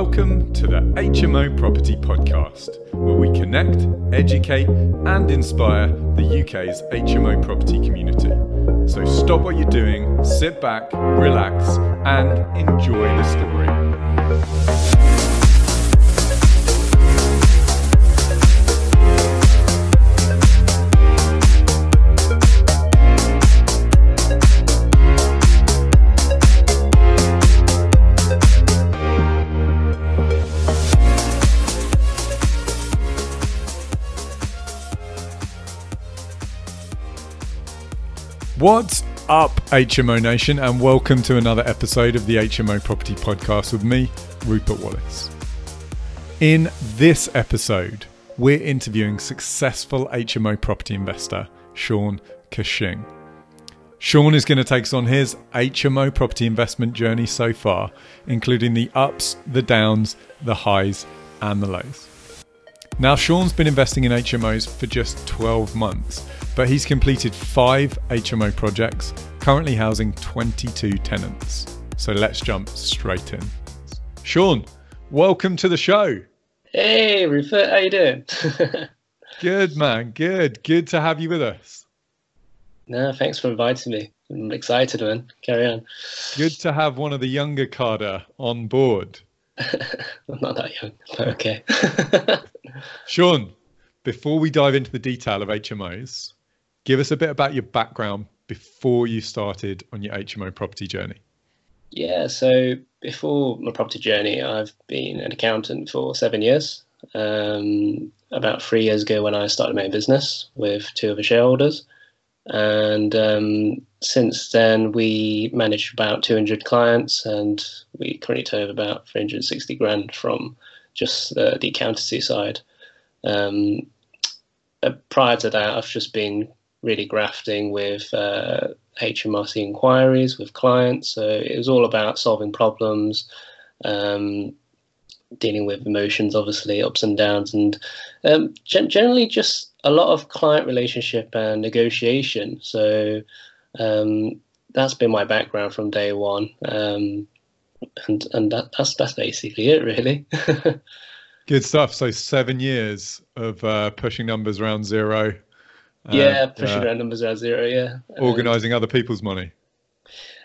Welcome to the HMO Property Podcast, where we connect, educate, and inspire the UK's HMO property community. So stop what you're doing, sit back, relax, and enjoy the story. What's up, HMO Nation, and welcome to another episode of the HMO Property Podcast with me, Rupert Wallace. In this episode, we're interviewing successful HMO property investor Sean Ka Shing. Sean is going to take us on his HMO property investment journey so far, including the ups, the downs, the highs, and the lows. Now, Sean's been investing in HMOs for just 12 months, but he's completed five HMO projects, currently housing 22 tenants. So let's jump straight in. Sean, welcome to the show. Hey, Rupert, how you doing? good, man. Good. Good to have you with us. No, thanks for inviting me. I'm excited, man. Carry on. Good to have one of the younger Carter on board. I'm not that young, but okay. Sean, before we dive into the detail of HMOs, give us a bit about your background before you started on your HMO property journey. Yeah, so before my property journey, I've been an accountant for seven years. Um, about three years ago, when I started my own business with two of the shareholders, and um, since then we manage about 200 clients, and we currently turn about 360 grand from just uh, the accountancy side. Um, uh, prior to that, I've just been really grafting with uh, HMRC inquiries with clients. So it was all about solving problems, um, dealing with emotions, obviously ups and downs, and um, gen- generally just a lot of client relationship and negotiation. So um, that's been my background from day one, um, and and that, that's that's basically it, really. Good stuff. So seven years of uh, pushing numbers around Xero. Yeah, pushing uh, around numbers around Xero. Yeah, organizing other people's money.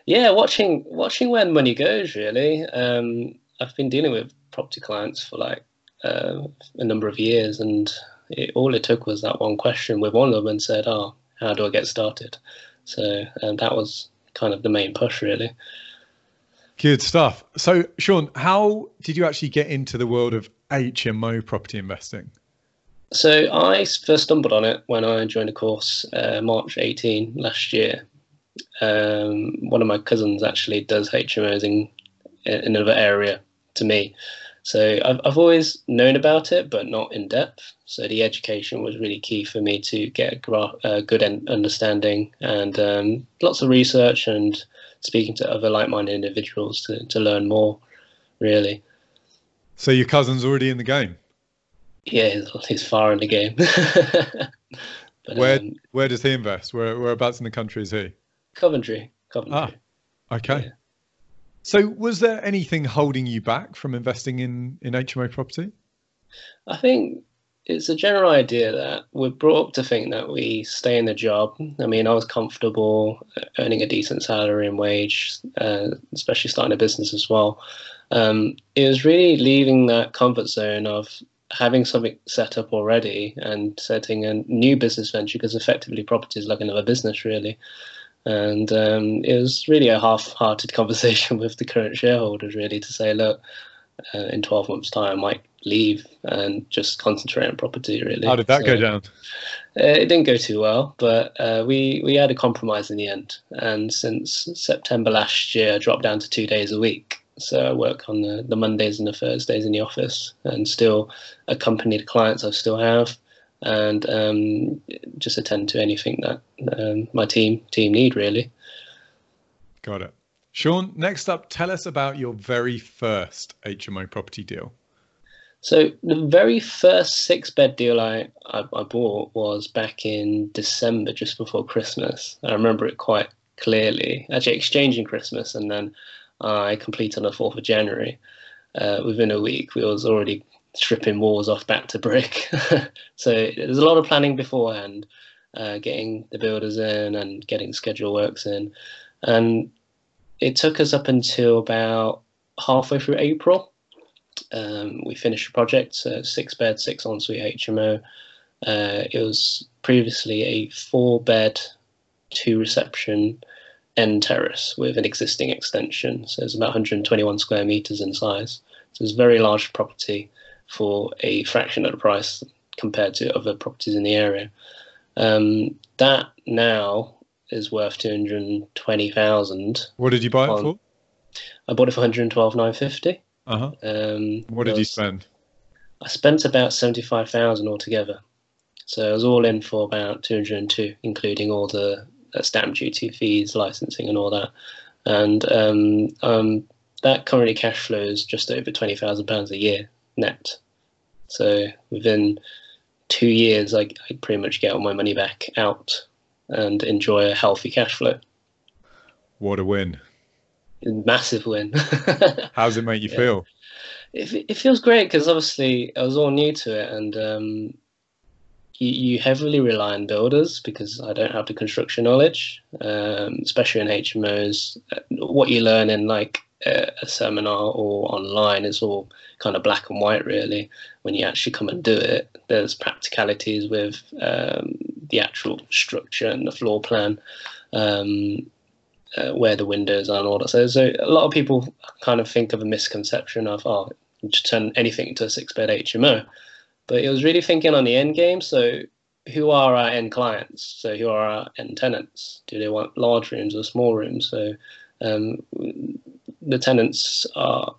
Yeah, watching watching where money goes. Really, um, I've been dealing with property clients for like uh, a number of years, and it, all it took was that one question with one of them, and said, "Oh, how do I get started?" So um, that was kind of the main push, really. Good stuff. So, Sean, how did you actually get into the world of HMO property investing? So, I first stumbled on it when I joined a course uh, March 18 last year. Um, one of my cousins actually does HMOs in, in another area to me. So I've, I've always known about it, but not in depth. So the education was really key for me to get a, gra- good understanding and um, lots of research and speaking to other like-minded individuals to, to learn more, really. So your cousin's already in the game? Yeah, he's, far in the game. but, where um, where does he invest? Where whereabouts in the country is he? Coventry. Coventry. Ah, okay. Yeah. So, was there anything holding you back from investing in in HMO property? I think it's a general idea that we're brought up to think that we stay in the job. I mean, I was comfortable earning a decent salary and wage, uh, especially starting a business as well. Um, it was really leaving that comfort zone of having something set up already and setting a new business venture because effectively property is like another business, really. And um, it was really a half-hearted conversation with the current shareholders, really, to say, look, uh, in 12 months' time, might leave and just concentrate on property, really. How did that so, go down? Uh, it didn't go too well, but uh, we, we had a compromise in the end. And since September last year, I dropped down to two days a week. So I work on the, the Mondays and the Thursdays in the office and still accompany the clients I still have and um, just attend to anything that um, my team team need really. Got it. Sean, next up, tell us about your very first HMO property deal. So the very first six bed deal I, I, I, bought was back in December, just before Christmas. I remember it quite clearly. Actually, exchanging Christmas, and then I completed on the fourth of January. uh, within a week, we was already stripping walls off back to brick. so there's a lot of planning beforehand, uh, getting the builders in and getting schedule works in. And it took us up until about halfway through April um, we finished a project, uh, six bed, six ensuite HMO. Uh, it was previously a four bed, two reception end terrace with an existing extension. So it's about 121 square meters in size. So it's a very large property for a fraction of the price compared to other properties in the area. Um, that now is worth 220,000. What did you buy it on, for? I bought it for 112,950. Uh-huh. Um, what did you spend? I spent about seventy-five thousand altogether, so I was all in for about two hundred and two, including all the uh, stamp duty fees, licensing, and all that. And um, um, that currently cash flow is just over twenty thousand pounds a year net. So within two years, I, I pretty much get all my money back out and enjoy a healthy cash flow. What a win! Massive win. How does it make you yeah. feel? It, it feels great because obviously I was all new to it, and um, you, you, heavily rely on builders because I don't have the construction knowledge, um, especially in HMOs. What you learn in like a, a seminar or online is all kind of black and white really when you actually come and do it there's practicalities with um, the actual structure and the floor plan um, uh, where the windows are and all that. So, so a lot of people kind of think of a misconception of oh just turn anything into a six bed hmo but it was really thinking on the end game. So who are our end clients? So who are our end tenants? Do they want large rooms or small rooms? So um, the tenants are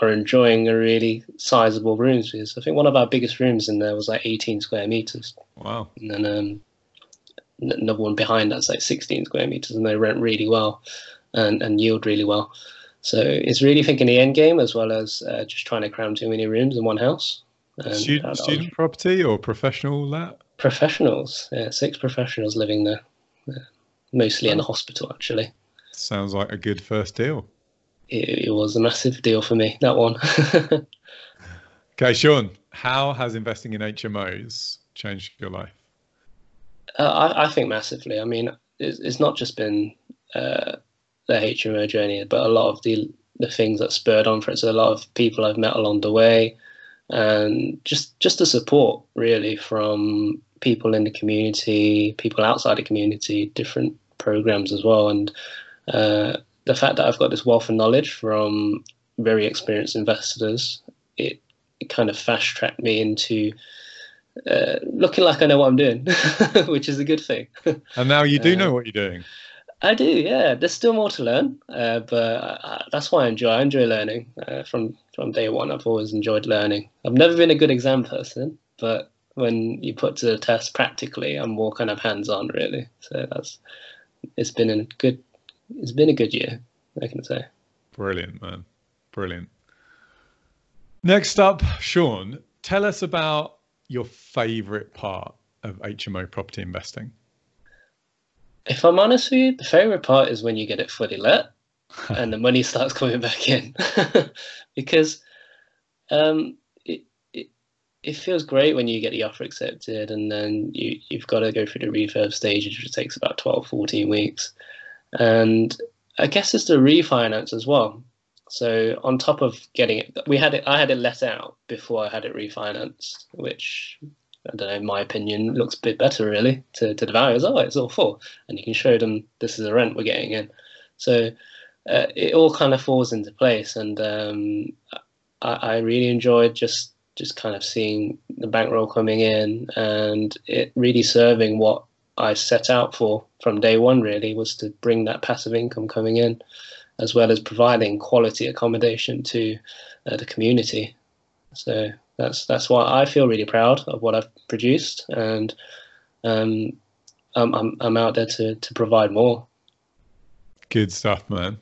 are enjoying a really sizable rooms because I think one of our biggest rooms in there was like 18 square meters. Wow. And then um, another one behind that's like 16 square meters, and they rent really well and, and yield really well. So it's really thinking the end game as well as uh, just trying to cram too many rooms in one house. Student, student was... property or professional that? Professionals, yeah, six professionals living there, yeah. mostly oh. in a hospital actually. Sounds like a good first deal it, it was a massive deal for me that one. okay, Sean, how has investing in HMOs changed your life? Uh, I, I, think massively. I mean, it's, it's not just been uh, the HMO journey, but a lot of the the things that spurred on for it. So a lot of people I've met along the way, and just just the support really from people in the community, people outside the community, different programs as well, and uh, the fact that I've got this wealth of knowledge from very experienced investors, it, it kind of fast tracked me into uh, looking like I know what I'm doing, which is a good thing. And now you do uh, know what you're doing. I do, yeah. There's still more to learn, uh, but I, that's why I enjoy. I enjoy learning uh, from from day one. I've always enjoyed learning. I've never been a good exam person, but when you put to the test practically, I'm more kind of hands on, really. So that's it's been a good it's been a good year, I can say. Brilliant, man. Brilliant. Next up, Sean, tell us about your favorite part of HMO property investing. If I'm honest with you, the favorite part is when you get it fully let and the money starts coming back in. because um, it, it, it feels great when you get the offer accepted and then you, you've got to go through the refurb stage, which takes about 12, 14 weeks. And I guess it's the refinance as well. So on top of getting it, we had it. I had it let out before I had it refinanced, which I don't know. In my opinion, looks a bit better really to, to the values. Oh, it's all full, and you can show them this is the rent we're getting in. So uh, it all kind of falls into place, and um, I, I really enjoyed just just kind of seeing the bankroll coming in and it really serving what I set out for from day one really was to bring that passive income coming in as well as providing quality accommodation to uh, the community. So that's that's why I feel really proud of what I've produced and um, I'm, I'm, I'm out there to, to provide more. Good stuff man.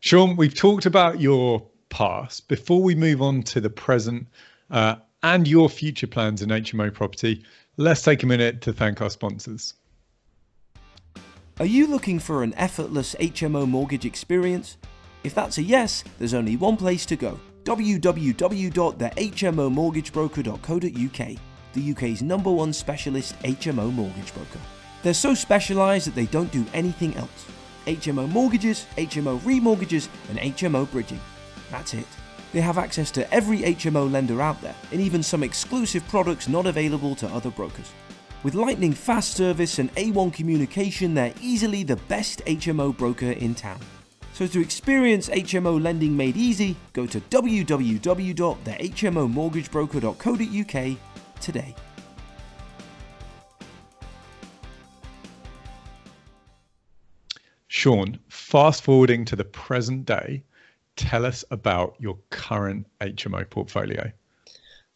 Sean we've talked about your past. Before we move on to the present uh, and your future plans in HMO property let's take a minute to thank our sponsors. Are you looking for an effortless HMO mortgage experience? If that's a yes, there's only one place to go www.thehmomortgagebroker.co.uk, the UK's number one specialist HMO mortgage broker. They're so specialised that they don't do anything else. HMO mortgages, HMO remortgages, and HMO bridging. That's it. They have access to every HMO lender out there, and even some exclusive products not available to other brokers. With lightning fast service and A1 communication, they're easily the best HMO broker in town. So to experience HMO lending made easy, go to www.thehmomortgagebroker.co.uk today. Sean, fast forwarding to the present day, tell us about your current HMO portfolio.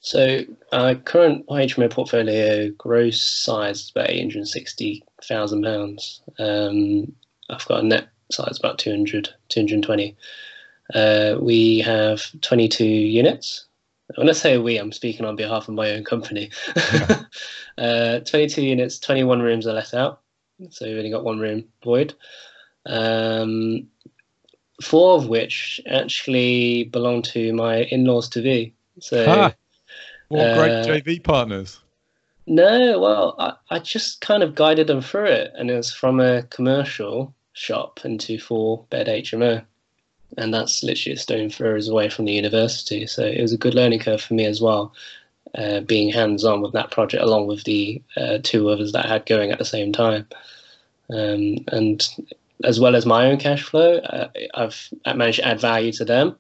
So our current HMO portfolio gross size is about eight hundred sixty thousand pounds. Um, I've got a net size about 200, 220. Uh, we have 22 units. When I say we, I'm speaking on behalf of my own company. Yeah. uh, 22 units, 21 rooms are let out. So we've only got one room void. Um, four of which actually belong to my in-laws to be. So, ah, what great uh, JV partners! No, well, I, I just kind of guided them through it, and it was from a commercial shop into four bed HMO, and that's literally a stone throws away from the university. So it was a good learning curve for me as well. Uh, being hands on with that project, along with the uh, two others that I had going at the same time, um, and as well as my own cash flow, uh, I've managed to add value to them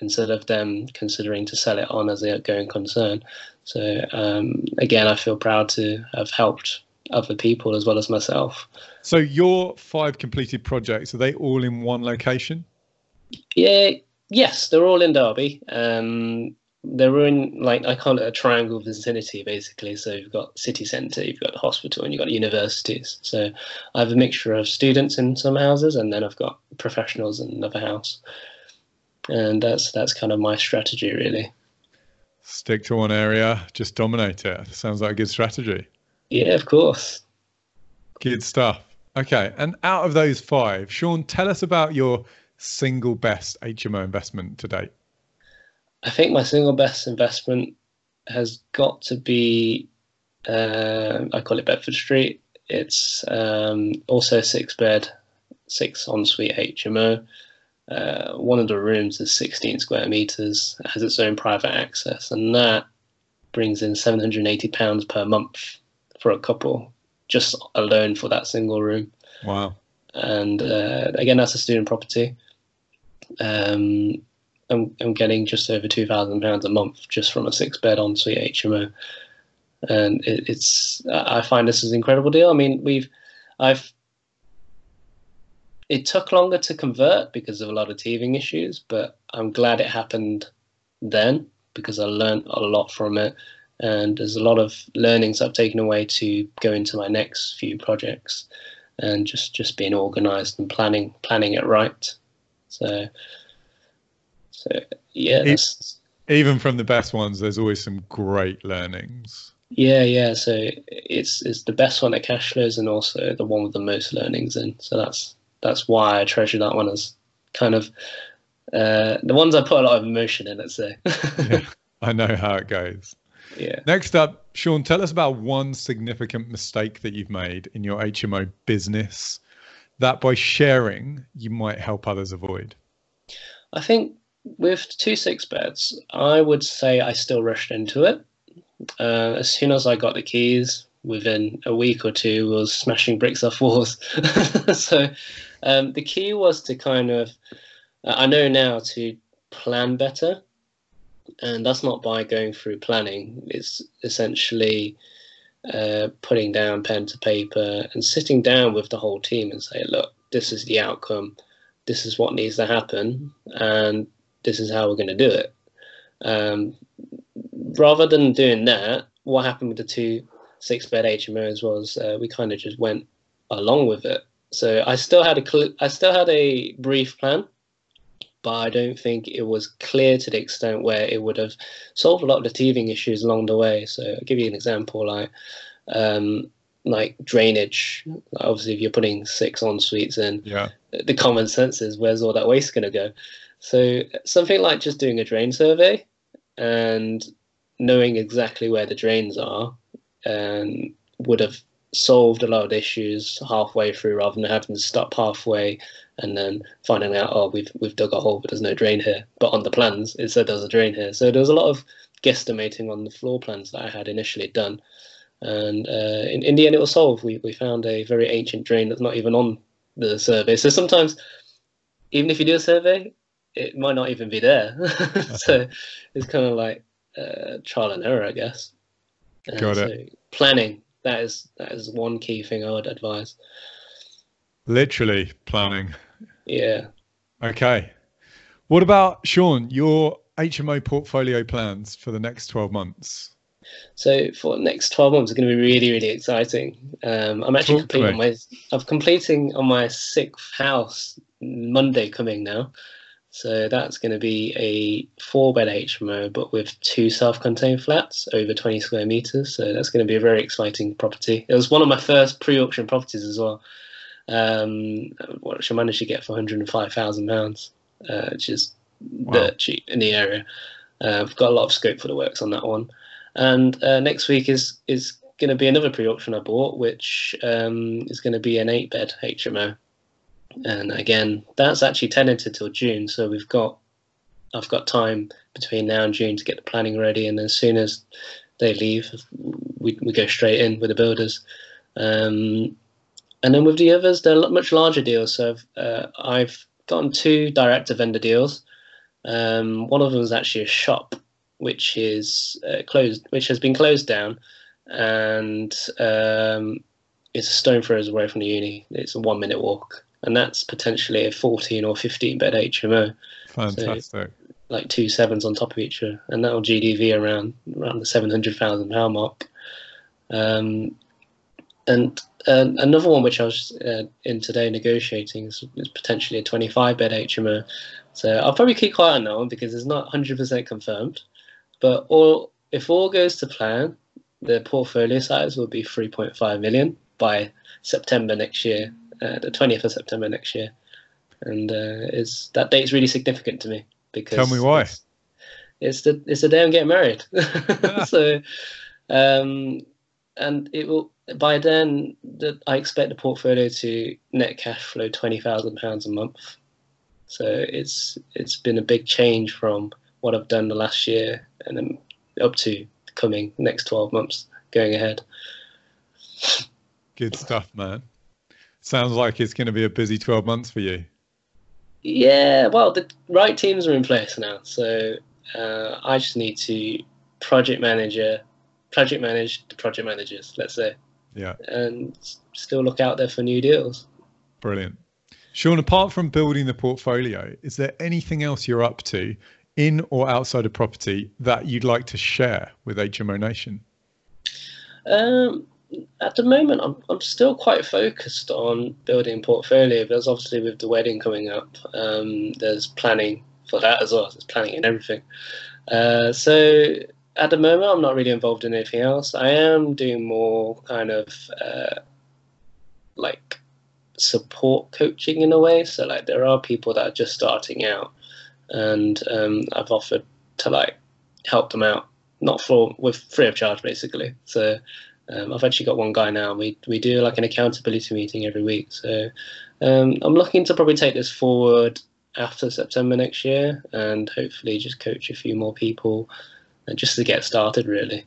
instead of them considering to sell it on as a going concern. So um, again, I feel proud to have helped other people as well as myself. So your five completed projects are they all in one location? Yeah, yes, they're all in Derby. Um, they're in like I call it a triangle vicinity basically. So you've got city centre, you've got the hospital, and you've got universities. So I have a mixture of students in some houses, and then I've got professionals in another house. And that's that's kind of my strategy really. Stick to one area, just dominate it. Sounds like a good strategy. Yeah, of course. Good stuff. Okay, and out of those five, Sean, tell us about your single best HMO investment to date. I think my single best investment has got to be, uh, I call it Bedford Street. It's um, also six bed, six ensuite HMO. Uh, one of the rooms is 16 square meters, has its own private access, and that brings in 780 pounds per month for a couple, just alone for that single room. Wow! And uh, again, that's a student property. Um, I'm, I'm getting just over two thousand pounds a month just from a six bed ensuite HMO, and it, it's I find this is an incredible deal. I mean, we've I've it took longer to convert because of a lot of teething issues, but I'm glad it happened then because I learned a lot from it, and there's a lot of learnings I've taken away to go into my next few projects, and just just being organised and planning planning it right. So so yeah, even from the best ones, there's always some great learnings. Yeah, yeah. So it's it's the best one at cash flows and also the one with the most learnings in. So that's that's why I treasure that one as kind of uh, the ones I put a lot of emotion in. Let's say. yeah, I know how it goes. Yeah. Next up, Sean, tell us about one significant mistake that you've made in your HMO business that by sharing you might help others avoid. I think with two six beds, I would say I still rushed into it. Uh, as soon as I got the keys, within a week or two, was smashing bricks off walls. so um, the key was to kind of, uh, I know now to plan better, and that's not by going through planning. It's essentially uh, putting down pen to paper and sitting down with the whole team and say, look, this is the outcome. This is what needs to happen, and this is how we're going to do it. Um, rather than doing that, what happened with the two six bed HMOs was uh, we kind of just went along with it. So I still had a cl- I still had a brief plan, but I don't think it was clear to the extent where it would have solved a lot of the teething issues along the way. So I'll give you an example, like um, like drainage. Obviously, if you're putting six en suites in, yeah. the common sense is where's all that waste going to go? So something like just doing a drain survey and knowing exactly where the drains are um, would have solved a lot of issues halfway through rather than having to stop halfway and then finding out oh we've we've dug a hole but there's no drain here but on the plans it said there's a drain here. So there was a lot of guesstimating on the floor plans that I had initially done. And uh, in, in the end it was solved. We, we found a very ancient drain that's not even on the survey. So sometimes even if you do a survey it might not even be there. So it's kind of like uh, trial and error I guess. Got so it. Planning that is that is one key thing I would advise. Literally planning. Yeah. Okay. What about Sean? Your HMO portfolio plans for the next twelve months? So for the next twelve months, it's going to be really, really exciting. Um, I'm actually completing my I'm completing on my sixth house Monday coming now. So that's going to be a four bed HMO, but with two self contained flats over 20 square meters. So that's going to be a very exciting property. It was one of my first pre auction properties as well, um, which I managed to get for £105,000, uh, which is wow. dirt cheap in the area. Uh, I've got a lot of scope for the works on that one. And uh, next week is, is going to be another pre auction I bought, which um, is going to be an eight bed HMO and again, that's actually tenanted till June, so we've got I've got time between now and June to get the planning ready, and as soon as they leave, we we go straight in with the builders. Um, and then with the others, they're much larger deals. So I've, uh, I've gotten two direct to vendor deals. Um, one of them is actually a shop, which is uh, closed, which has been closed down, and um, it's a stone throws away from the uni. It's a one minute walk and that's potentially a 14 or 15 bed HMO. Fantastic. So, like two sevens on top of each other, and that'll GDV around around the 700,000 pound mark. Um, and uh, another one which I was uh, in today negotiating is, is, potentially a 25 bed HMO. So I'll probably keep quiet on that one because it's not 100% confirmed. But all if all goes to plan, the portfolio size will be 3.5 million by September next year uh, the 20th of September next year, and uh, it's that date's really significant to me because tell me why. It's, it's the it's the day I'm getting married, so um, and it will by then the, I expect the portfolio to net cash flow twenty thousand pounds a month. So it's it's been a big change from what I've done the last year and then up to coming next twelve months going ahead. Good stuff, man. Sounds like it's going to be a busy 12 months for you. Yeah, well, the right teams are in place now. So uh, I just need to project manager, project manage the project managers, let's say. Yeah. And still look out there for new deals. Brilliant. Sean, apart from building the portfolio, is there anything else you're up to in or outside of property that you'd like to share with HMO Nation? Um, at the moment, I'm, I'm still quite focused on building portfolio because obviously with the wedding coming up, um, there's planning for that as well. There's planning and everything. Uh, so at the moment, I'm not really involved in anything else. I am doing more kind of uh, like support coaching in a way. So like there are people that are just starting out, and um, I've offered to like help them out, not for with free of charge basically. So um, I've actually got one guy now. We we do like an accountability meeting every week. So um, I'm looking to probably take this forward after September next year, and hopefully just coach a few more people, and uh, just to get started really.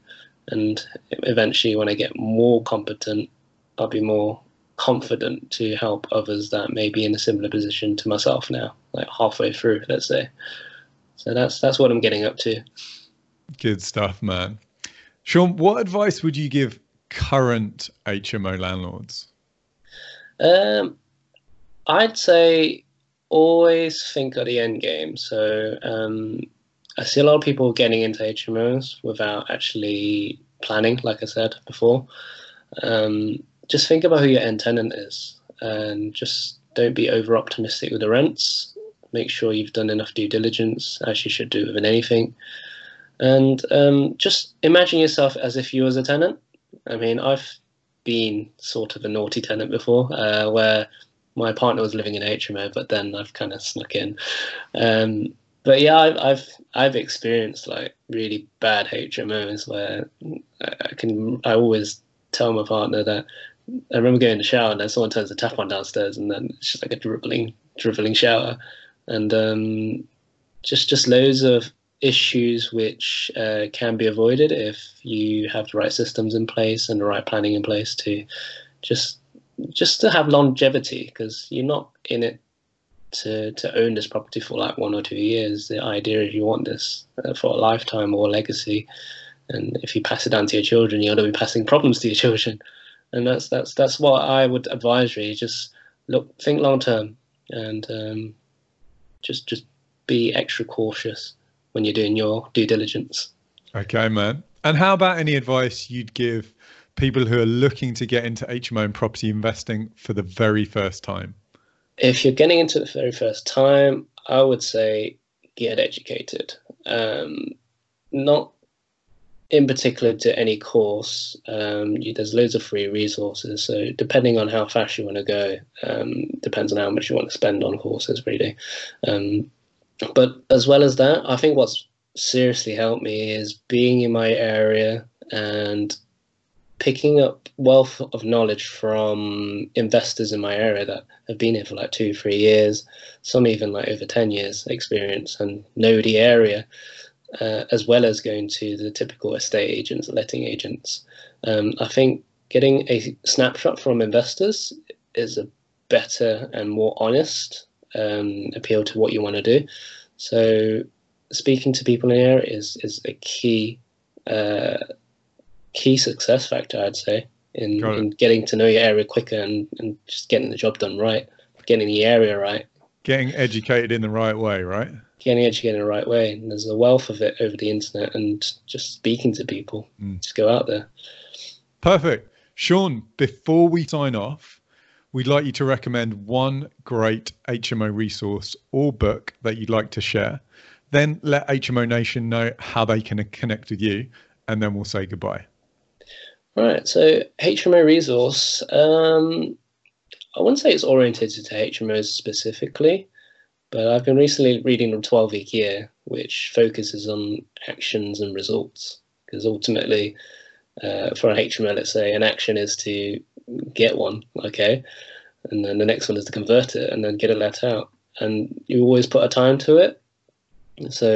And eventually, when I get more competent, I'll be more confident to help others that may be in a similar position to myself now, like halfway through, let's say. So that's that's what I'm getting up to. Good stuff, man. Sean, what advice would you give current HMO landlords? Um, I'd say always think of the end game. So um, I see a lot of people getting into HMOs without actually planning, like I said before. Um, just think about who your end tenant is and just don't be over optimistic with the rents. Make sure you've done enough due diligence, as you should do with anything. And um, just imagine yourself as if you was a tenant I mean, I've been sort of a naughty tenant before, uh, where my partner was living in HMO, but then I've kind of snuck in. Um, but yeah, I've, I've I've experienced like really bad HMOs where I can I always tell my partner that I remember going to the shower and then someone turns the tap on downstairs and then it's just like a dribbling dribbling shower, and um, just just loads of issues which uh, can be avoided if you have the right systems in place and the right planning in place to just just to have longevity because you're not in it to to own this property for like one or two years. The idea is you want this uh, for a lifetime or a legacy, and if you pass it down to your children, you're going to be passing problems to your children, and that's that's that's what I would advise. Really, just look, think long term, and um, just just be extra cautious when you're doing your due diligence. Okay, man. And how about any advice you'd give people who are looking to get into HMO and property investing for the very first time? if you're getting into it the very first time, I would say get educated. Um, not in particular to any course. Um, you, there's loads of free resources. So depending on how fast you want to go, um, depends on how much you want to spend on courses, really. Um, but as well as that, I think what's seriously helped me is being in my area and picking up wealth of knowledge from investors in my area that have been here for like two, three years, some even like over 10 years experience and know the area, uh, as well as going to the typical estate agents, letting agents. Um, I think getting a snapshot from investors is a better and more honest um, appeal to what you want to do. So speaking to people in the area is, is a key uh, key success factor, I'd say, in, in getting to know your area quicker and, and just getting the job done right, getting the area right. Getting educated in the right way, right? Getting educated in the right way. And there's a wealth of it over the internet and just speaking to people. Mm. Just go out there. Perfect. Sean, before we sign off, we'd like you to recommend one great HMO resource or book that you'd like to share. Then let HMO Nation know how they can connect with you, and then we'll say goodbye. Right. So HMO resource, um, I wouldn't say it's orientated to HMOs specifically, but I've been recently reading the 12 week year, which focuses on actions and results. Because ultimately, uh, for an HMO, let's say an action is to get one, okay, and then the next one is to convert it and then get it let out. And you always put a time to it. So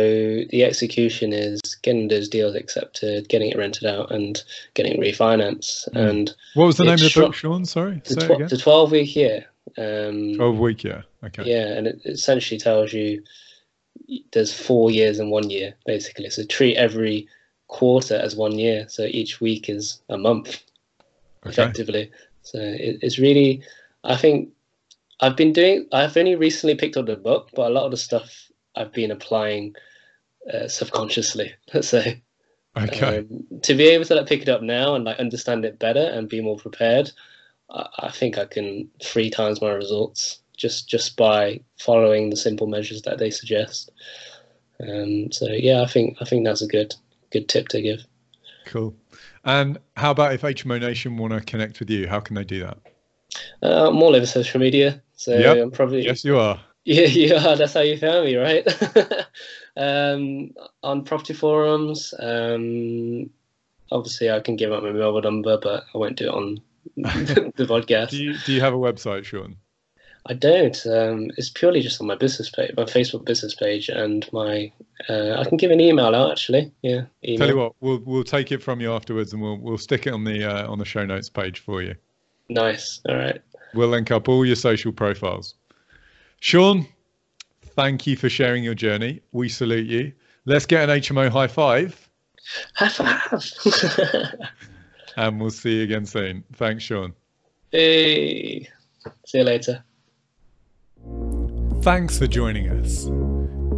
the execution is getting those deals accepted, getting it rented out, and getting refinance. Mm. And what was the name of the book, Sean? Sorry, the, tw- the twelve week year. Um, twelve week year. Okay. Yeah, and it essentially tells you there's four years in one year, basically. So treat every quarter as one year. So each week is a month, okay. effectively. So it, it's really, I think, I've been doing. I've only recently picked up the book, but a lot of the stuff I've been applying uh, subconsciously. Let's say. Okay. Um, to be able to like, pick it up now and like understand it better and be more prepared, I, I think I can three times my results just just by following the simple measures that they suggest. Um, so yeah, I think I think that's a good good tip to give. Cool. And how about if HMO Nation want to connect with you? How can they do that? Uh, I'm all over social media, so yep. I'm probably yes, you are. Yeah, yeah, that's how you found me, right? um, on property forums. Um, obviously, I can give out my mobile number, but I won't do it on the podcast. Do you, do you have a website, Sean? I don't. Um, it's purely just on my business page, my Facebook business page, and my. Uh, I can give an email out actually. Yeah. Email. Tell you what, we'll we'll take it from you afterwards, and we'll we'll stick it on the uh, on the show notes page for you. Nice. All right. We'll link up all your social profiles. Sean, thank you for sharing your journey. We salute you. Let's get an HMO high five. High five. and we'll see you again soon. Thanks, Sean. Hey, see you later. Thanks for joining us.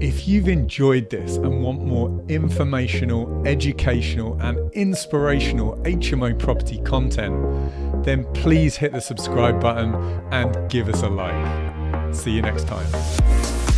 If you've enjoyed this and want more informational, educational, and inspirational HMO property content, then please hit the subscribe button and give us a like. See you next time.